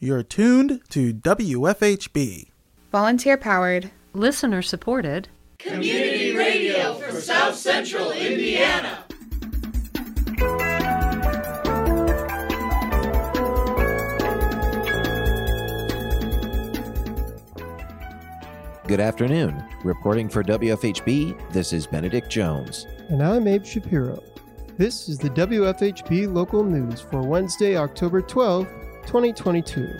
You're tuned to WFHB. Volunteer powered, listener supported, community radio for South Central Indiana. Good afternoon. Reporting for WFHB, this is Benedict Jones. And I'm Abe Shapiro. This is the WFHB local news for Wednesday, October 12, 2022.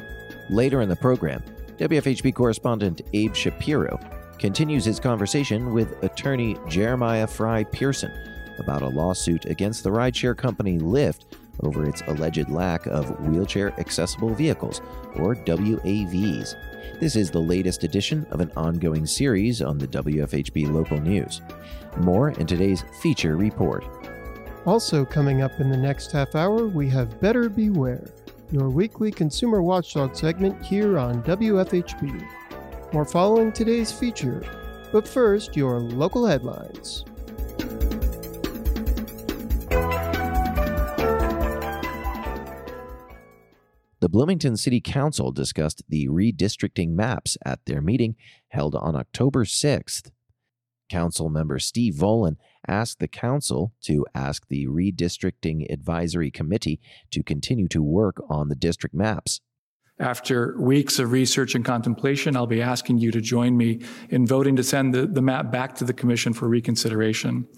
Later in the program, WFHB correspondent Abe Shapiro continues his conversation with attorney Jeremiah Frei-Pearson about a lawsuit against the rideshare company Lyft over its alleged lack of wheelchair accessible vehicles, or WAVs. This is the latest edition of an ongoing series on the WFHB local news. More in today's feature report. Also, coming up in the next half hour, we have Better Beware, your weekly consumer watchdog segment here on WFHB. More following today's feature, but first, your local headlines. The Bloomington City Council discussed the redistricting maps at their meeting held on October 6th. Council member Steve Volan asked the council to ask the Redistricting Advisory Committee to continue to work on the district maps. After weeks of research and contemplation, I'll be asking you to join me in voting to send the, the map back to the Commission for reconsideration.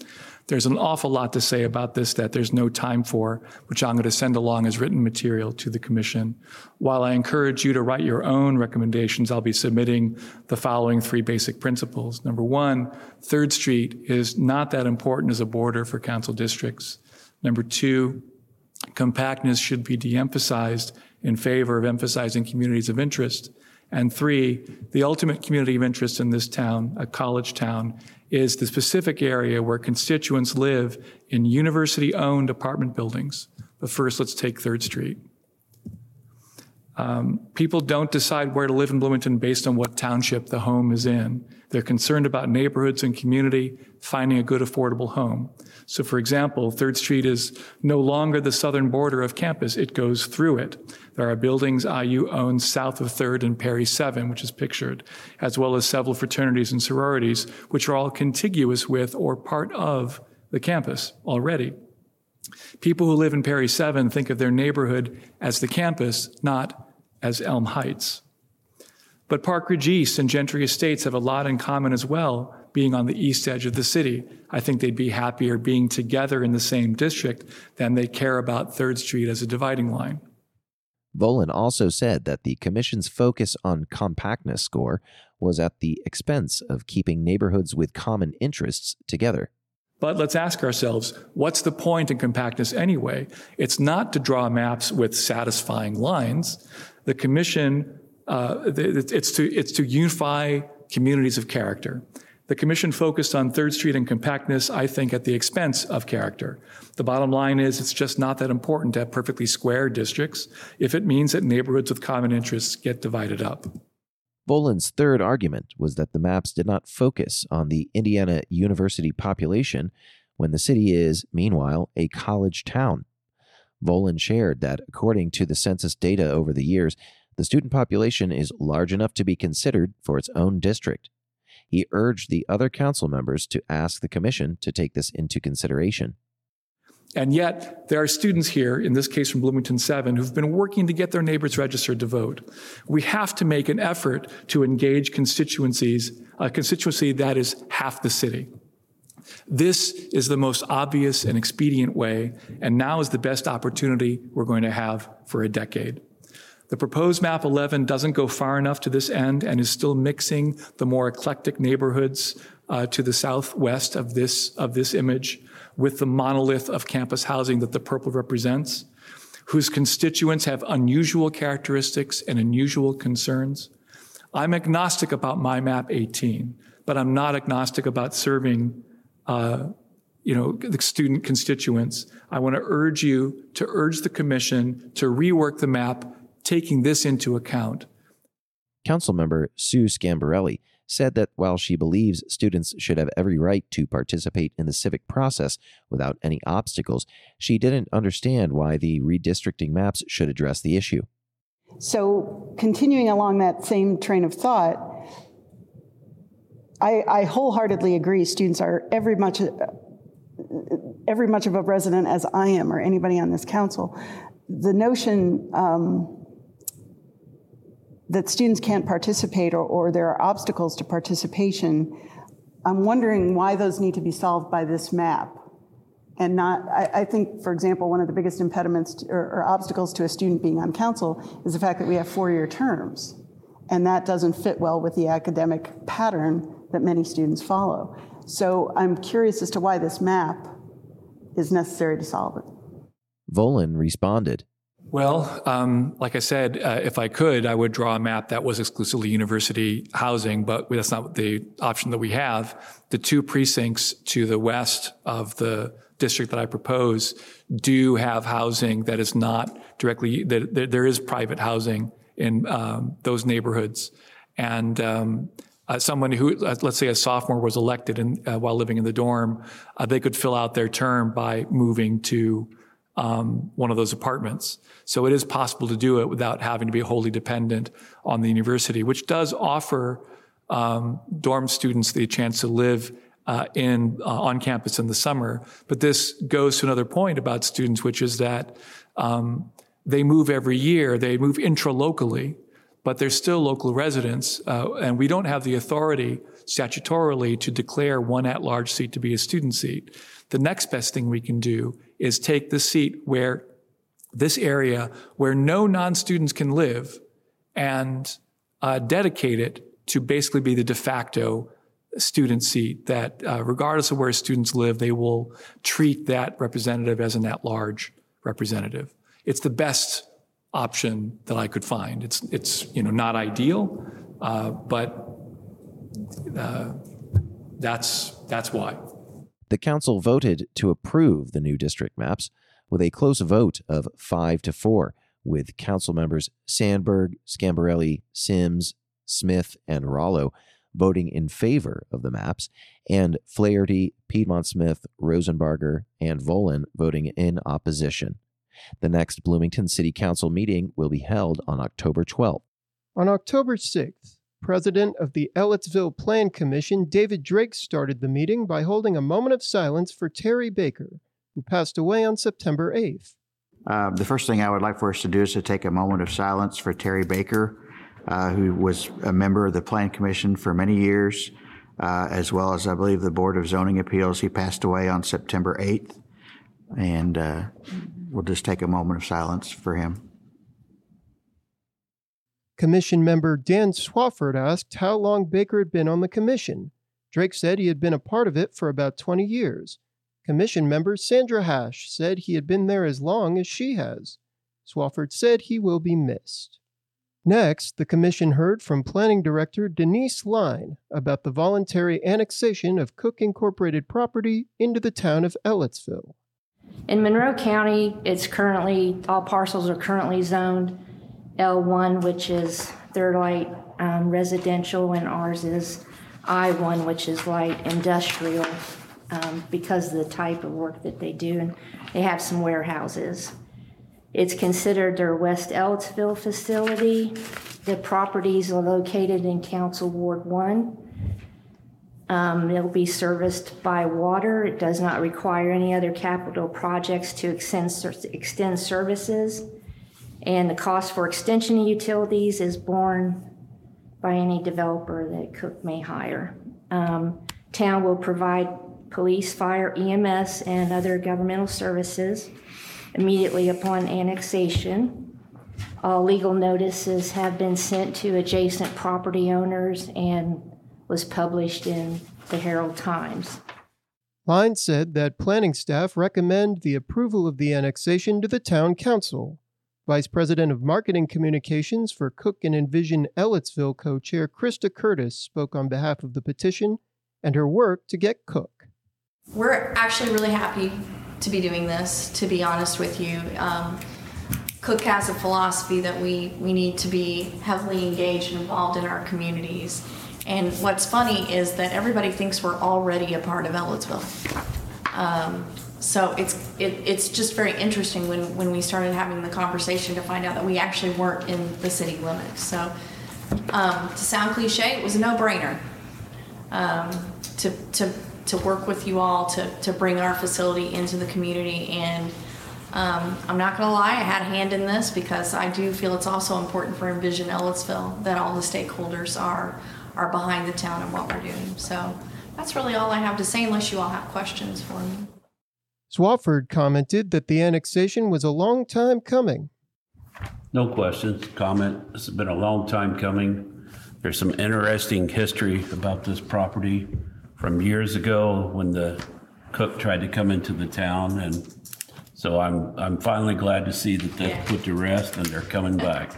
There's an awful lot to say about this that there's no time for, which I'm going to send along as written material to the Commission. While I encourage you to write your own recommendations, I'll be submitting the following three basic principles. Number one, Third Street is not that important as a border for council districts. Number two, compactness should be de emphasized in favor of emphasizing communities of interest. And three, the ultimate community of interest in this town, a college town, is the specific area where constituents live in university owned apartment buildings. But first, let's take Third Street. Um, people don't decide where to live in Bloomington based on what township the home is in. They're concerned about neighborhoods and community, finding a good, affordable home. So, for example, Third Street is no longer the southern border of campus, it goes through it. There are buildings IU owns south of 3rd and Perry 7, which is pictured, as well as several fraternities and sororities, which are all contiguous with or part of the campus already. People who live in Perry 7 think of their neighborhood as the campus, not as Elm Heights. But Park Ridge East and Gentry Estates have a lot in common as well, being on the east edge of the city. I think they'd be happier being together in the same district than they care about 3rd Street as a dividing line. Volan also said that the Commission's focus on compactness score was at the expense of keeping neighborhoods with common interests together. But let's ask ourselves what's the point in compactness anyway? It's not to draw maps with satisfying lines. The Commission, uh, it's, to, it's to unify communities of character. The Commission focused on Third Street and compactness, I think, at the expense of character. The bottom line is it's just not that important to have perfectly square districts if it means that neighborhoods with common interests get divided up. Volan's third argument was that the maps did not focus on the Indiana University population when the city is, meanwhile, a college town. Volan shared that, according to the census data over the years, the student population is large enough to be considered for its own district. He urged the other council members to ask the commission to take this into consideration. And yet, there are students here, in this case from Bloomington 7, who've been working to get their neighbors registered to vote. We have to make an effort to engage constituencies, a constituency that is half the city. This is the most obvious and expedient way, and now is the best opportunity we're going to have for a decade. The proposed map 11 doesn't go far enough to this end and is still mixing the more eclectic neighborhoods uh, to the southwest of this, of this image with the monolith of campus housing that the purple represents, whose constituents have unusual characteristics and unusual concerns. I'm agnostic about my map 18, but I'm not agnostic about serving, uh, you know, the student constituents. I want to urge you to urge the commission to rework the map, taking this into account. Councilmember Sue Sgambelluri said that while she believes students should have every right to participate in the civic process without any obstacles, she didn't understand why the redistricting maps should address the issue. So, continuing along that same train of thought, I, I wholeheartedly agree students are every much every much of a resident as I am or anybody on this council. The notion um, that students can't participate or, or there are obstacles to participation, I'm wondering why those need to be solved by this map and not, I, I, think, for example, one of the biggest impediments to, or, or, obstacles to a student being on council is the fact that we have four year terms. And that doesn't fit well with the academic pattern that many students follow. So I'm curious as to why this map is necessary to solve it. Volan responded. Well, um, like I said, uh, if I could, I would draw a map that was exclusively university housing, but that's not the option that we have. The two precincts to the west of the district that I propose do have housing that is not directly, that, there is private housing in um, those neighborhoods. And um, uh, someone who, uh, let's say a sophomore was elected in, uh, while living in the dorm, uh, they could fill out their term by moving to um, one of those apartments. So it is possible to do it without having to be wholly dependent on the university, which does offer um, dorm students the chance to live uh, in uh, on campus in the summer. But this goes to another point about students, which is that um, they move every year. They move intra-locally, but they're still local residents, uh, and we don't have the authority statutorily to declare one at-large seat to be a student seat. The next best thing we can do is take the seat where this area where no non-students can live and uh, dedicate it to basically be the de facto student seat that uh, regardless of where students live, they will treat that representative as an at-large representative. It's the best option that I could find. It's, it's you know, not ideal, uh, but uh, that's, that's why. The council voted to approve the new district maps with a close vote of five to four, with council members Sandberg, Sgambelluri, Sims, Smith, and Rollo voting in favor of the maps, and Flaherty, Piedmont Smith, Rosenbarger, and Volan voting in opposition. The next Bloomington City Council meeting will be held on October 12th. On October 6th, President of the Ellettsville Plan Commission, David Drake, started the meeting by holding a moment of silence for Terry Baker, who passed away on September 8th. Uh, the first thing I would like for us to do is to take a moment of silence for Terry Baker, uh, who was a member of the Plan Commission for many years, uh, as well as, I believe, the Board of Zoning Appeals. He passed away on September 8th, and uh, we'll just take a moment of silence for him. Commission member Dan Swafford asked how long Baker had been on the commission. Drake said he had been a part of it for about 20 years. Commission member Sandra Hash said he had been there as long as she has. Swafford said he will be missed. Next, the Commission heard from Planning Director Denise Line about the voluntary annexation of Cook Incorporated property into the town of Ellettsville. In Monroe County, it's currently, all parcels are currently zoned L1, which is third light um, residential, and ours is I1, which is light industrial um, because of the type of work that they do. And they have some warehouses. It's considered their West Ellettsville facility. The properties are located in Council Ward 1. Um, it'll be serviced by water. It does not require any other capital projects to extend, extend services. And the cost for extension of utilities is borne by any developer that Cook may hire. Um, town will provide police, fire, EMS, and other governmental services immediately upon annexation. All legal notices have been sent to adjacent property owners and was published in the Herald Times. Line said that planning staff recommend the approval of the annexation to the town council. Vice President of Marketing Communications for Cook and Envision Ellettsville co chair Krista Curtis spoke on behalf of the petition and her work to get Cook. We're actually really happy to be doing this, to be honest with you. Um, Cook has a philosophy that we, we need to be heavily engaged and involved in our communities. And what's funny is that everybody thinks we're already a part of Ellettsville. Um, so it's it, it's just very interesting when, when we started having the conversation to find out that we actually weren't in the city limits. So um, to sound cliche, it was a no-brainer um, to, to, to work with you all to, to bring our facility into the community. And um, I'm not going to lie, I had a hand in this because I do feel it's also important for Envision Ellettsville that all the stakeholders are are behind the town and what we're doing. So that's really all I have to say, unless you all have questions for me. Swafford commented that the annexation was a long time coming. No questions, comment. It's been a long time coming. There's some interesting history about this property from years ago when the cook tried to come into the town. And so I'm, I'm finally glad to see that that's put to rest and they're coming back.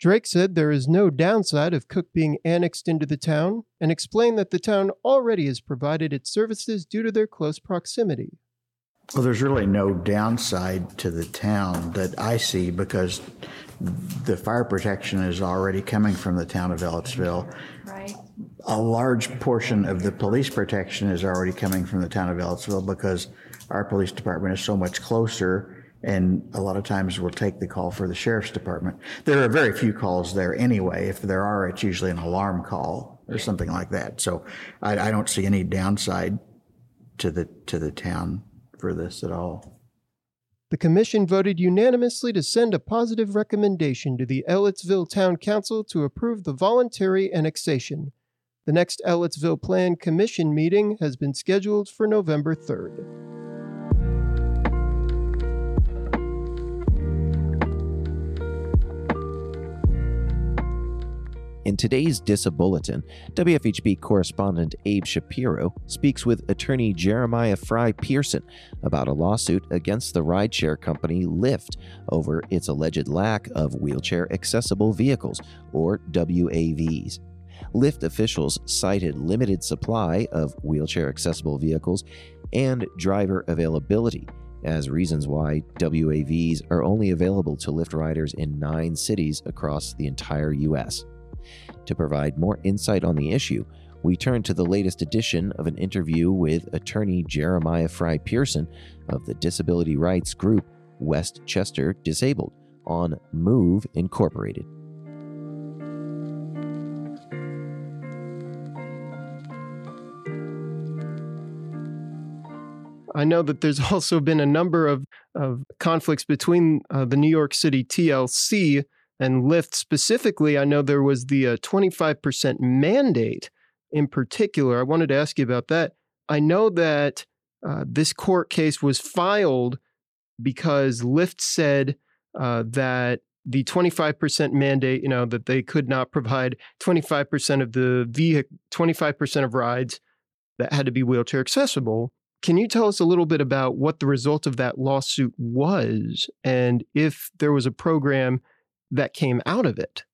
Drake said there is no downside of Cook being annexed into the town and explained that the town already has provided its services due to their close proximity. Well, there's really no downside to the town that I see because the fire protection is already coming from the town of Ellettsville. Right. A large portion of the police protection is already coming from the town of Ellettsville because our police department is so much closer and a lot of times we'll take the call for the sheriff's department. There are very few calls there anyway. If there are, it's usually an alarm call or something like that. So I, I don't see any downside to the to the town for this at all. The commission voted unanimously to send a positive recommendation to the Ellettsville Town Council to approve the voluntary annexation. The next Ellettsville Plan Commission meeting has been scheduled for November 3rd. In today's DISA Bulletin, WFHB correspondent Abe Shapiro speaks with attorney Jeremiah Frei-Pearson about a lawsuit against the rideshare company Lyft over its alleged lack of wheelchair accessible vehicles, or WAVs. Lyft officials cited limited supply of wheelchair accessible vehicles and driver availability as reasons why WAVs are only available to Lyft riders in nine cities across the entire U.S. To provide more insight on the issue, we turn to the latest edition of an interview with attorney Jeremiah Frei-Pearson of the disability rights group Westchester Disabled on Move Incorporated. I know that there's also been a number of, of conflicts between uh, the New York City TLC and Lyft specifically, I know there was the uh, 25% mandate in particular. I wanted to ask you about that. I know that uh, this court case was filed because Lyft said uh, that the 25% mandate, you know, that they could not provide 25% of the vehicle, 25% of rides that had to be wheelchair accessible. Can you tell us a little bit about what the result of that lawsuit was and if there was a program that came out of it.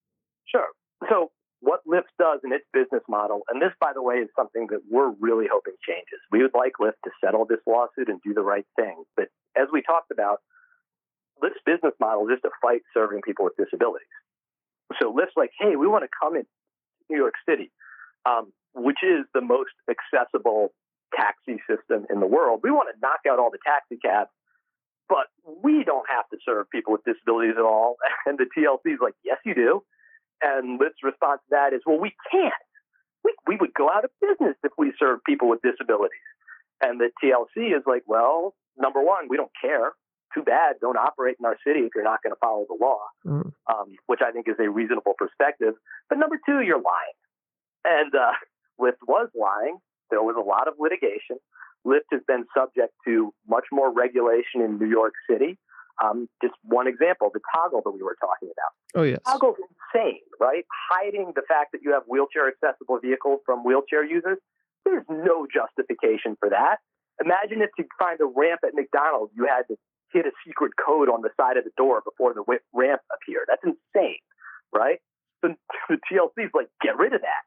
Sure. So, what Lyft does in its business model, and this, by the way, is something that we're really hoping changes. We would like Lyft to settle this lawsuit and do the right thing. But as we talked about, Lyft's business model is just a fight serving people with disabilities. So Lyft's like, hey, we want to come in New York City, um, which is the most accessible taxi system in the world. We want to knock out all the taxi cabs but we don't have to serve people with disabilities at all. And the TLC is like, yes, you do. And Lyft's response to that is, well, we can't. We, we would go out of business if we serve people with disabilities. And the TLC is like, well, number one, we don't care. Too bad. Don't operate in our city if you're not going to follow the law, mm. um, which I think is a reasonable perspective. But number two, you're lying. And uh, Lyft was lying. There was a lot of litigation. Lyft has been subject to much more regulation in New York City. Um, just one example, the toggle that we were talking about. Oh, yes. Toggle's insane, right? Hiding the fact that you have wheelchair accessible vehicles from wheelchair users, there's no justification for that. Imagine if to find a ramp at McDonald's, you had to hit a secret code on the side of the door before the ramp appeared. That's insane, right? So the TLC is like, get rid of that.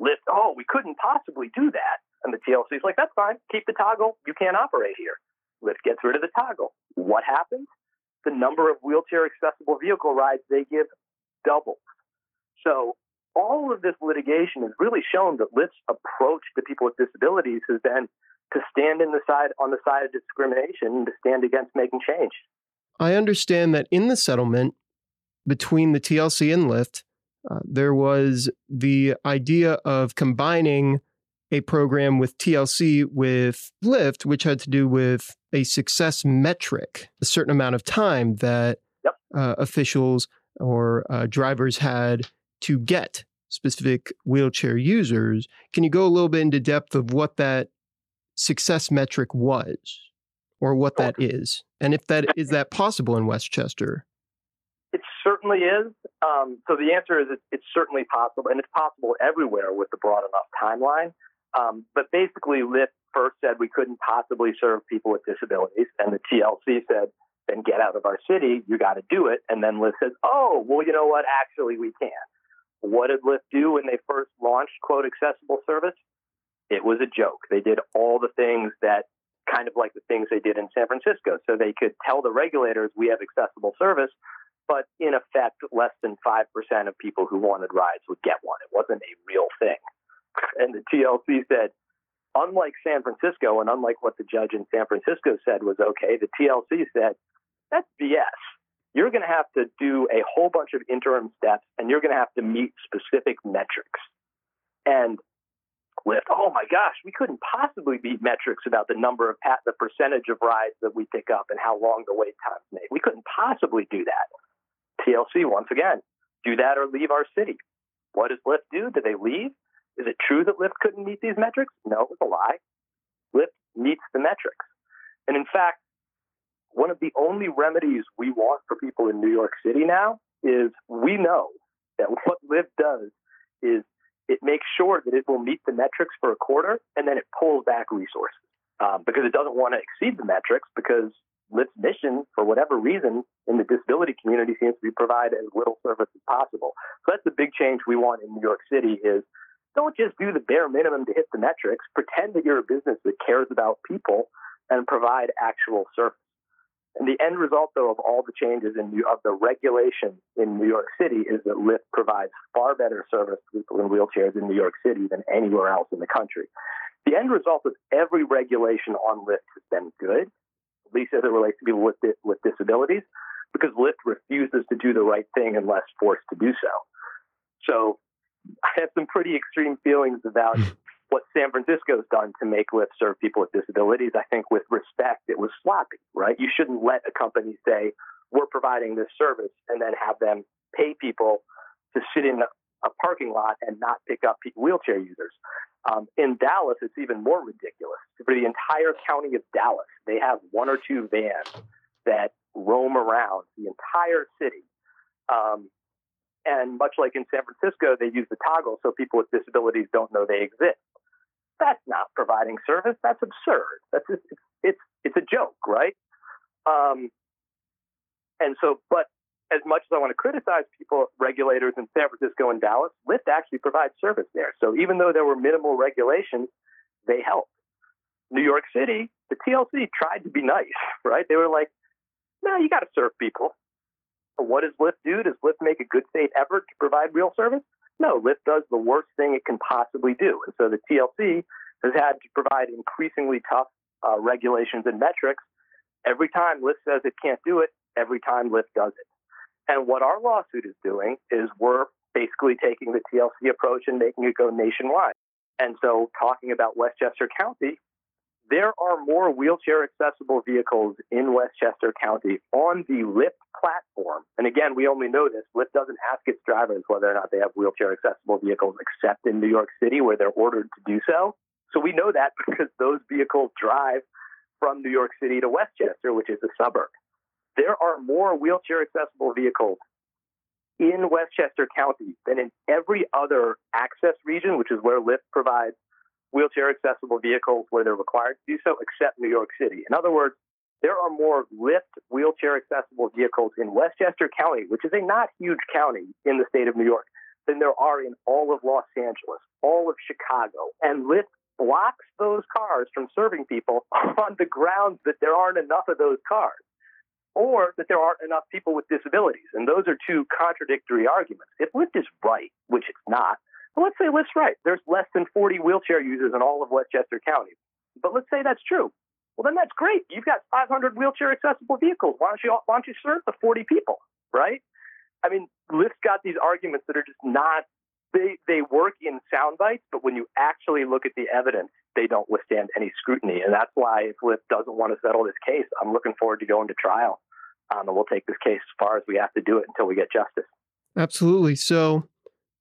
Lyft, oh, we couldn't possibly do that. And the TLC is like, that's fine. Keep the toggle. You can't operate here. Lyft gets rid of the toggle. What happens? The number of wheelchair accessible vehicle rides they give doubles. So all of this litigation has really shown that Lyft's approach to people with disabilities has been to stand in the side on the side of discrimination and to stand against making change. I understand that in the settlement between the TLC and Lyft, uh, there was the idea of combining a program with TLC with Lyft, which had to do with a success metric, a certain amount of time that yep. uh, officials or uh, drivers had to get specific wheelchair users. Can you go a little bit into depth of what that success metric was or what that is? And if that is that possible in Westchester? It certainly is. Um, so the answer is it, it's certainly possible, and it's possible everywhere with the broad enough timeline. Um, but basically, Lyft first said we couldn't possibly serve people with disabilities, and the TLC said, then get out of our city, you got to do it. And then Lyft says, oh, well, you know what? Actually, we can. What did Lyft do when they first launched, quote, accessible service? It was a joke. They did all the things that kind of like the things they did in San Francisco. So they could tell the regulators we have accessible service, but in effect, less than 5% of people who wanted rides would get one. It wasn't a real thing. And the TLC said, unlike San Francisco and unlike what the judge in San Francisco said was okay, the TLC said, that's BS. You're going to have to do a whole bunch of interim steps and you're going to have to meet specific metrics. And with, oh my gosh, we couldn't possibly beat metrics about the number of the percentage of rides that we pick up and how long the wait times make. We couldn't possibly do that. TLC, once again, do that or leave our city. What does Lyft do? Do they leave? Is it true that Lyft couldn't meet these metrics? No, it was a lie. Lyft meets the metrics. And in fact, one of the only remedies we want for people in New York City now is we know that what Lyft does is it makes sure that it will meet the metrics for a quarter and then it pulls back resources um, because it doesn't want to exceed the metrics because Lyft's mission, for whatever reason, in the disability community seems to be provide as little service as possible. So that's the big change we want in New York City is don't just do the bare minimum to hit the metrics. Pretend that you're a business that cares about people and provide actual service. And the end result, though, of all the changes in of the regulation in New York City is that Lyft provides far better service to people in wheelchairs in New York City than anywhere else in the country. The end result of every regulation on Lyft has been good, at least as it relates to people with, with disabilities, because Lyft refuses to do the right thing unless forced to do so. So I have some pretty extreme feelings about what San Francisco's done to make Lyft serve people with disabilities. I think with respect, it was sloppy, right? You shouldn't let a company say, we're providing this service and then have them pay people to sit in a parking lot and not pick up wheelchair users. Um, in Dallas, it's even more ridiculous. For the entire county of Dallas, they have one or two vans that roam around the entire city. Um, and much like in San Francisco, they use the toggle so people with disabilities don't know they exist. That's not providing service. That's absurd. That's just, it's, it's it's a joke, right? Um, and so, but as much as I want to criticize people, regulators in San Francisco and Dallas, Lyft actually provides service there. So even though there were minimal regulations, they helped. New York City, the TLC tried to be nice, right? They were like, no, you got to serve people. What does Lyft do? Does Lyft make a good faith effort to provide real service? No, Lyft does the worst thing it can possibly do. And so the TLC has had to provide increasingly tough uh, regulations and metrics. Every time Lyft says it can't do it, every time Lyft does it. And what our lawsuit is doing is we're basically taking the TLC approach and making it go nationwide. And so, talking about Westchester County, there are more wheelchair accessible vehicles in Westchester County on the Lyft platform. And again, we only know this. Lyft doesn't ask its drivers whether or not they have wheelchair accessible vehicles, except in New York City, where they're ordered to do so. So we know that because those vehicles drive from New York City to Westchester, which is a suburb. There are more wheelchair accessible vehicles in Westchester County than in every other access region, which is where Lyft provides wheelchair accessible vehicles where they're required to do so, except New York City. In other words, there are more Lyft wheelchair accessible vehicles in Westchester County, which is a not huge county in the state of New York, than there are in all of Los Angeles, all of Chicago. And Lyft blocks those cars from serving people on the grounds that there aren't enough of those cars or that there aren't enough people with disabilities. And those are two contradictory arguments. If Lyft is right, which it's not, well, let's say Lyft's right. There's less than 40 wheelchair users in all of Westchester County. But let's say that's true. Well, then that's great. You've got 500 wheelchair accessible vehicles. Why don't you why don't you serve the 40 people, right? I mean, Lyft's got these arguments that are just not they they work in sound bites, but when you actually look at the evidence, they don't withstand any scrutiny. And that's why if Lyft doesn't want to settle this case, I'm looking forward to going to trial. Um, and we'll take this case as far as we have to do it until we get justice. Absolutely. So,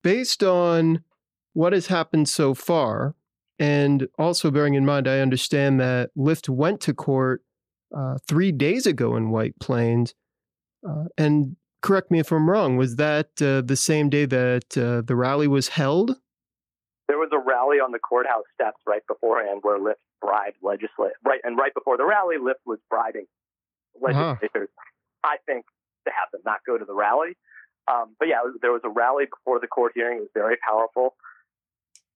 based on what has happened so far, and also bearing in mind, I understand that Lyft went to court uh, three days ago in White Plains. Uh, and correct me if I'm wrong, was that uh, the same day that uh, the rally was held? There was a rally on the courthouse steps right beforehand where Lyft bribed legislators. Right, and right before the rally, Lyft was bribing uh-huh. legislators. Uh-huh. I think to have them not go to the rally. Um, but yeah, there was a rally before the court hearing. It was very powerful.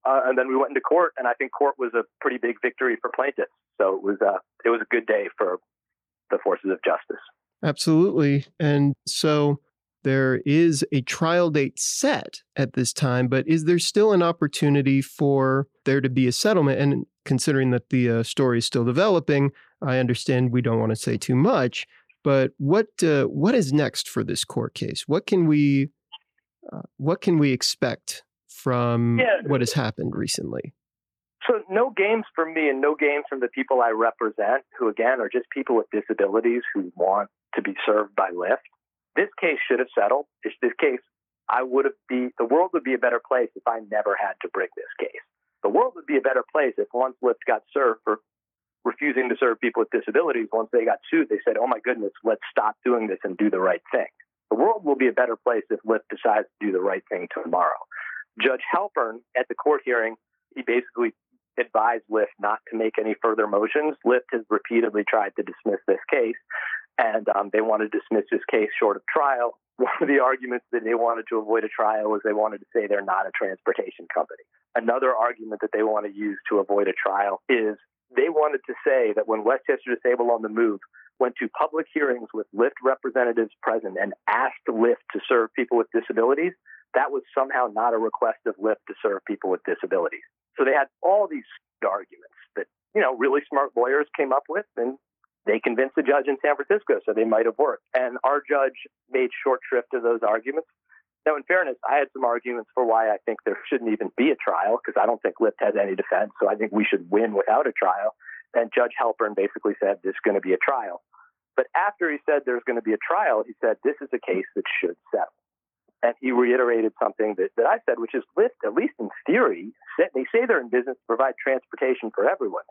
Uh, and then we went into court, and I think court was a pretty big victory for plaintiffs. So it was a uh, it was a good day for the forces of justice. Absolutely, and so there is a trial date set at this time, but is there still an opportunity for there to be a settlement? And considering that the uh, story is still developing, I understand we don't want to say too much. But what uh, what is next for this court case? What can we uh, what can we expect from yeah. what has happened recently? So, no games for me and no games from the people I represent, who again are just people with disabilities who want to be served by Lyft. This case should have settled. This, this case, I would have be the world would be a better place if I never had to bring this case. The world would be a better place if once Lyft got served for refusing to serve people with disabilities, once they got sued, they said, "Oh my goodness, let's stop doing this and do the right thing." The world will be a better place if Lyft decides to do the right thing tomorrow. Judge Halpern at the court hearing, he basically advised Lyft not to make any further motions. Lyft has repeatedly tried to dismiss this case, and um, they want to dismiss this case short of trial. One of the arguments that they wanted to avoid a trial was they wanted to say they're not a transportation company. Another argument that they want to use to avoid a trial is they wanted to say that when Westchester Disabled on the Move went to public hearings with Lyft representatives present and asked Lyft to serve people with disabilities, that was somehow not a request of Lyft to serve people with disabilities. So they had all these arguments that, you know, really smart lawyers came up with and they convinced the judge in San Francisco, so they might have worked. And our judge made short shrift of those arguments. Now, in fairness, I had some arguments for why I think there shouldn't even be a trial because I don't think Lyft has any defense. So I think we should win without a trial. And Judge Halpern basically said there's going to be a trial. But after he said there's going to be a trial, he said this is a case that should settle. And he reiterated something that, that I said, which is Lyft, at least in theory, they say they're in business to provide transportation for everyone.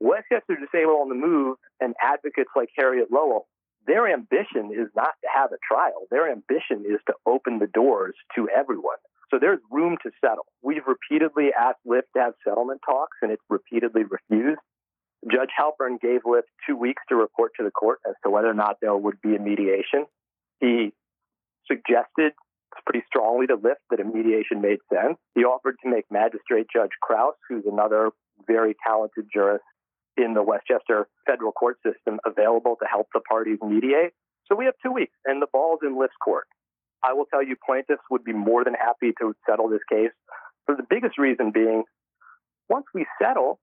Westchester Disabled on the Move and advocates like Harriet Lowell, their ambition is not to have a trial. Their ambition is to open the doors to everyone. So there's room to settle. We've repeatedly asked Lyft to have settlement talks, and it's repeatedly refused. Judge Halpern gave Lyft two weeks to report to the court as to whether or not there would be a mediation. He suggested pretty strongly to Lyft that a mediation made sense. He offered to make Magistrate Judge Kraus, who's another very talented jurist in the Westchester federal court system, available to help the parties mediate. So we have two weeks, and the ball's in Lyft's court. I will tell you, plaintiffs would be more than happy to settle this case for the biggest reason being once we settle,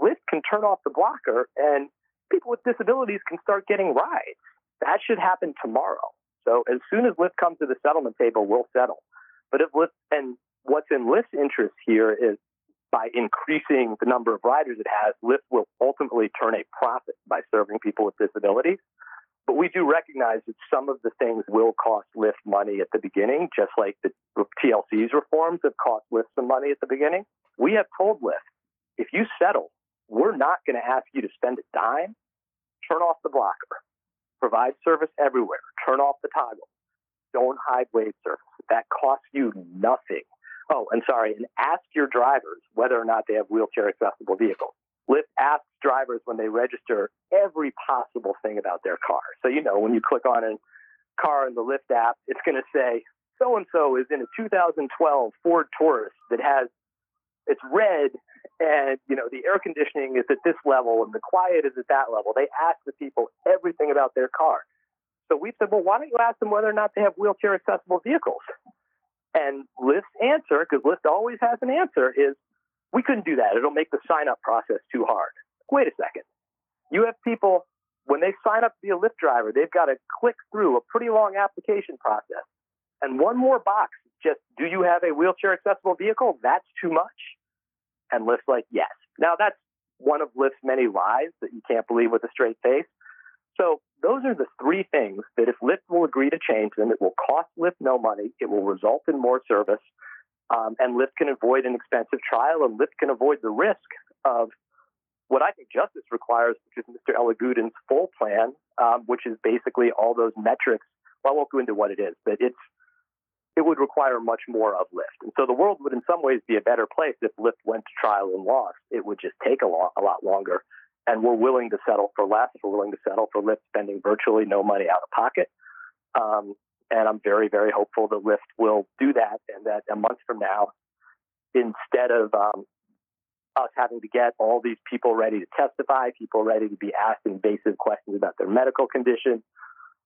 Lyft can turn off the blocker and people with disabilities can start getting rides. That should happen tomorrow. So as soon as Lyft comes to the settlement table, we'll settle. But if Lyft, and what's in Lyft's interest here is by increasing the number of riders it has, Lyft will ultimately turn a profit by serving people with disabilities. But we do recognize that some of the things will cost Lyft money at the beginning, just like the TLC's reforms have cost Lyft some money at the beginning. We have told Lyft, if you settle, we're not going to ask you to spend a dime. Turn off the blocker. Provide service everywhere. Turn off the toggle. Don't hide WAV service. That costs you nothing. Oh, and sorry, and ask your drivers whether or not they have wheelchair accessible vehicles. Lyft asks drivers when they register every possible thing about their car. So, you know, when you click on a car in the Lyft app, it's going to say, so and so is in a 2012 Ford Taurus that has, it's red and you know the air conditioning is at this level and the quiet is at that level. They ask the people everything about their car. So we said, well, why don't you ask them whether or not they have wheelchair accessible vehicles? And Lyft's answer, because Lyft always has an answer, is we couldn't do that. It'll make the sign up process too hard. wait a second. You have people, when they sign up to be a Lyft driver, they've got to click through a pretty long application process. And one more box, just do you have a wheelchair accessible vehicle? That's too much. And Lyft's like, yes. Now, that's one of Lyft's many lies that you can't believe with a straight face. So those are the three things that if Lyft will agree to change them, it will cost Lyft no money, it will result in more service, um, and Lyft can avoid an expensive trial, and Lyft can avoid the risk of what I think justice requires, which is Mr. Elagudin's full plan, um, which is basically all those metrics. Well, I won't go into what it is, but it's it would require much more of Lyft. And so the world would in some ways be a better place if Lyft went to trial and lost. It would just take a, lot, a lot longer. And we're willing to settle for less. We're willing to settle for Lyft spending virtually no money out of pocket. Um, and I'm very, very hopeful that Lyft will do that and that a month from now, instead of um, us having to get all these people ready to testify, people ready to be asked invasive questions about their medical condition,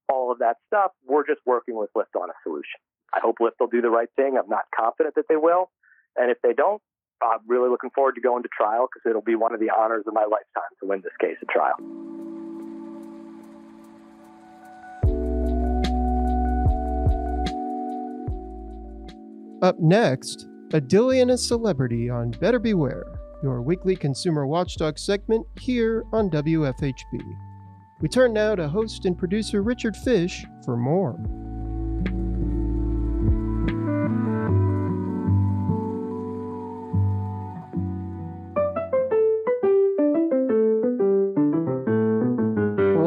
all of that stuff, we're just working with Lyft on a solution. I hope Lyft will do the right thing. I'm not confident that they will. And if they don't, I'm really looking forward to going to trial because it'll be one of the honors of my lifetime to win this case at trial. Up next, a Dilly and a celebrity on Better Beware, your weekly consumer watchdog segment here on WFHB. We turn now to host and producer Richard Fish for more.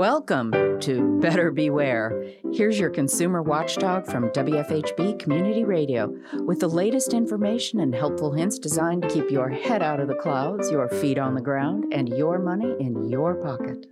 Welcome to Better Beware. Here's your consumer watchdog from WFHB Community Radio with the latest information and helpful hints designed to keep your head out of the clouds, your feet on the ground, and your money in your pocket.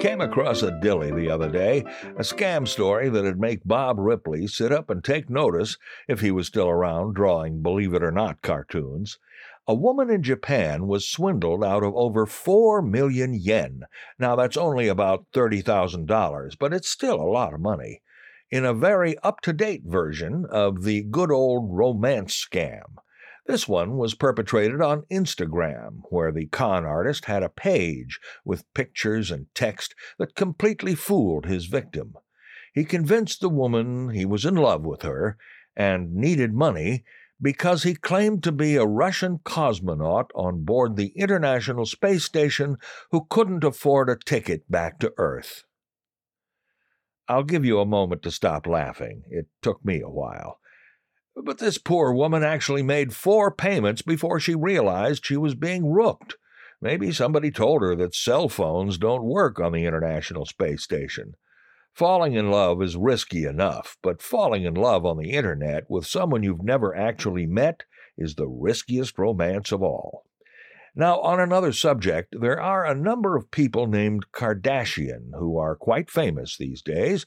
Came across a dilly the other day, a scam story that'd make Bob Ripley sit up and take notice if he was still around drawing Believe It or Not cartoons. A woman in Japan was swindled out of over 4 million yen. Now, that's only about $30,000, but it's still a lot of money. In a very up to date version of the good old romance scam. This one was perpetrated on Instagram, where the con artist had a page with pictures and text that completely fooled his victim. He convinced the woman he was in love with her and needed money because he claimed to be a Russian cosmonaut on board the International Space Station who couldn't afford a ticket back to Earth. I'll give you a moment to stop laughing. It took me a while. But this poor woman actually made four payments before she realized she was being rooked. Maybe somebody told her that cell phones don't work on the International Space Station. Falling in love is risky enough, but falling in love on the internet with someone you've never actually met is the riskiest romance of all. Now, on another subject, there are a number of people named Kardashian who are quite famous these days.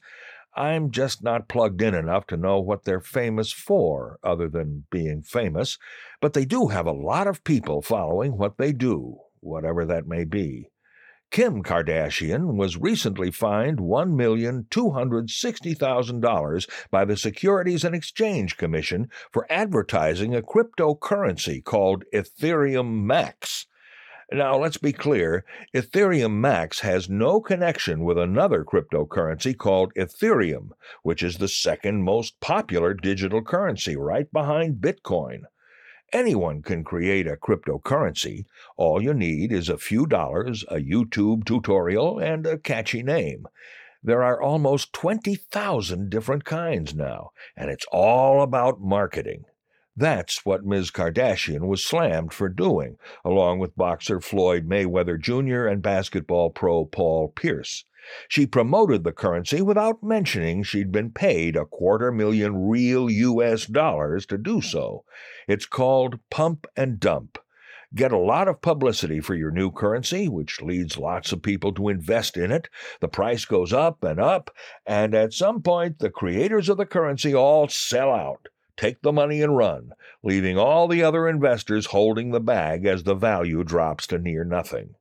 I'm just not plugged in enough to know what they're famous for, other than being famous, but they do have a lot of people following what they do, whatever that may be. Kim Kardashian was recently fined $1,260,000 by the Securities and Exchange Commission for advertising a cryptocurrency called Ethereum Max. Now, let's be clear Ethereum Max has no connection with another cryptocurrency called Ethereum, which is the second most popular digital currency, right behind Bitcoin. Anyone can create a cryptocurrency. All you need is a few dollars, a YouTube tutorial, and a catchy name. There are almost 20,000 different kinds now, and it's all about marketing. That's what Ms. Kardashian was slammed for doing, along with boxer Floyd Mayweather Jr. and basketball pro Paul Pierce. She promoted the currency without mentioning she'd been paid a quarter million real U.S. dollars to do so. It's called pump and dump. Get a lot of publicity for your new currency, which leads lots of people to invest in it. The price goes up and up, and at some point, the creators of the currency all sell out, take the money and run, leaving all the other investors holding the bag as the value drops to near nothing.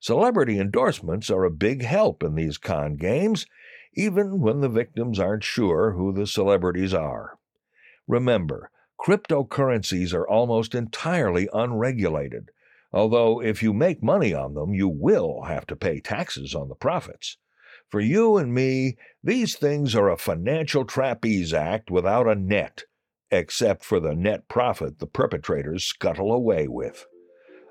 Celebrity endorsements are a big help in these con games, even when the victims aren't sure who the celebrities are. Remember, Cryptocurrencies are almost entirely unregulated, although if you make money on them, you will have to pay taxes on the profits. For you and me, these things are a financial trapeze act without a net, except for the net profit the perpetrators scuttle away with.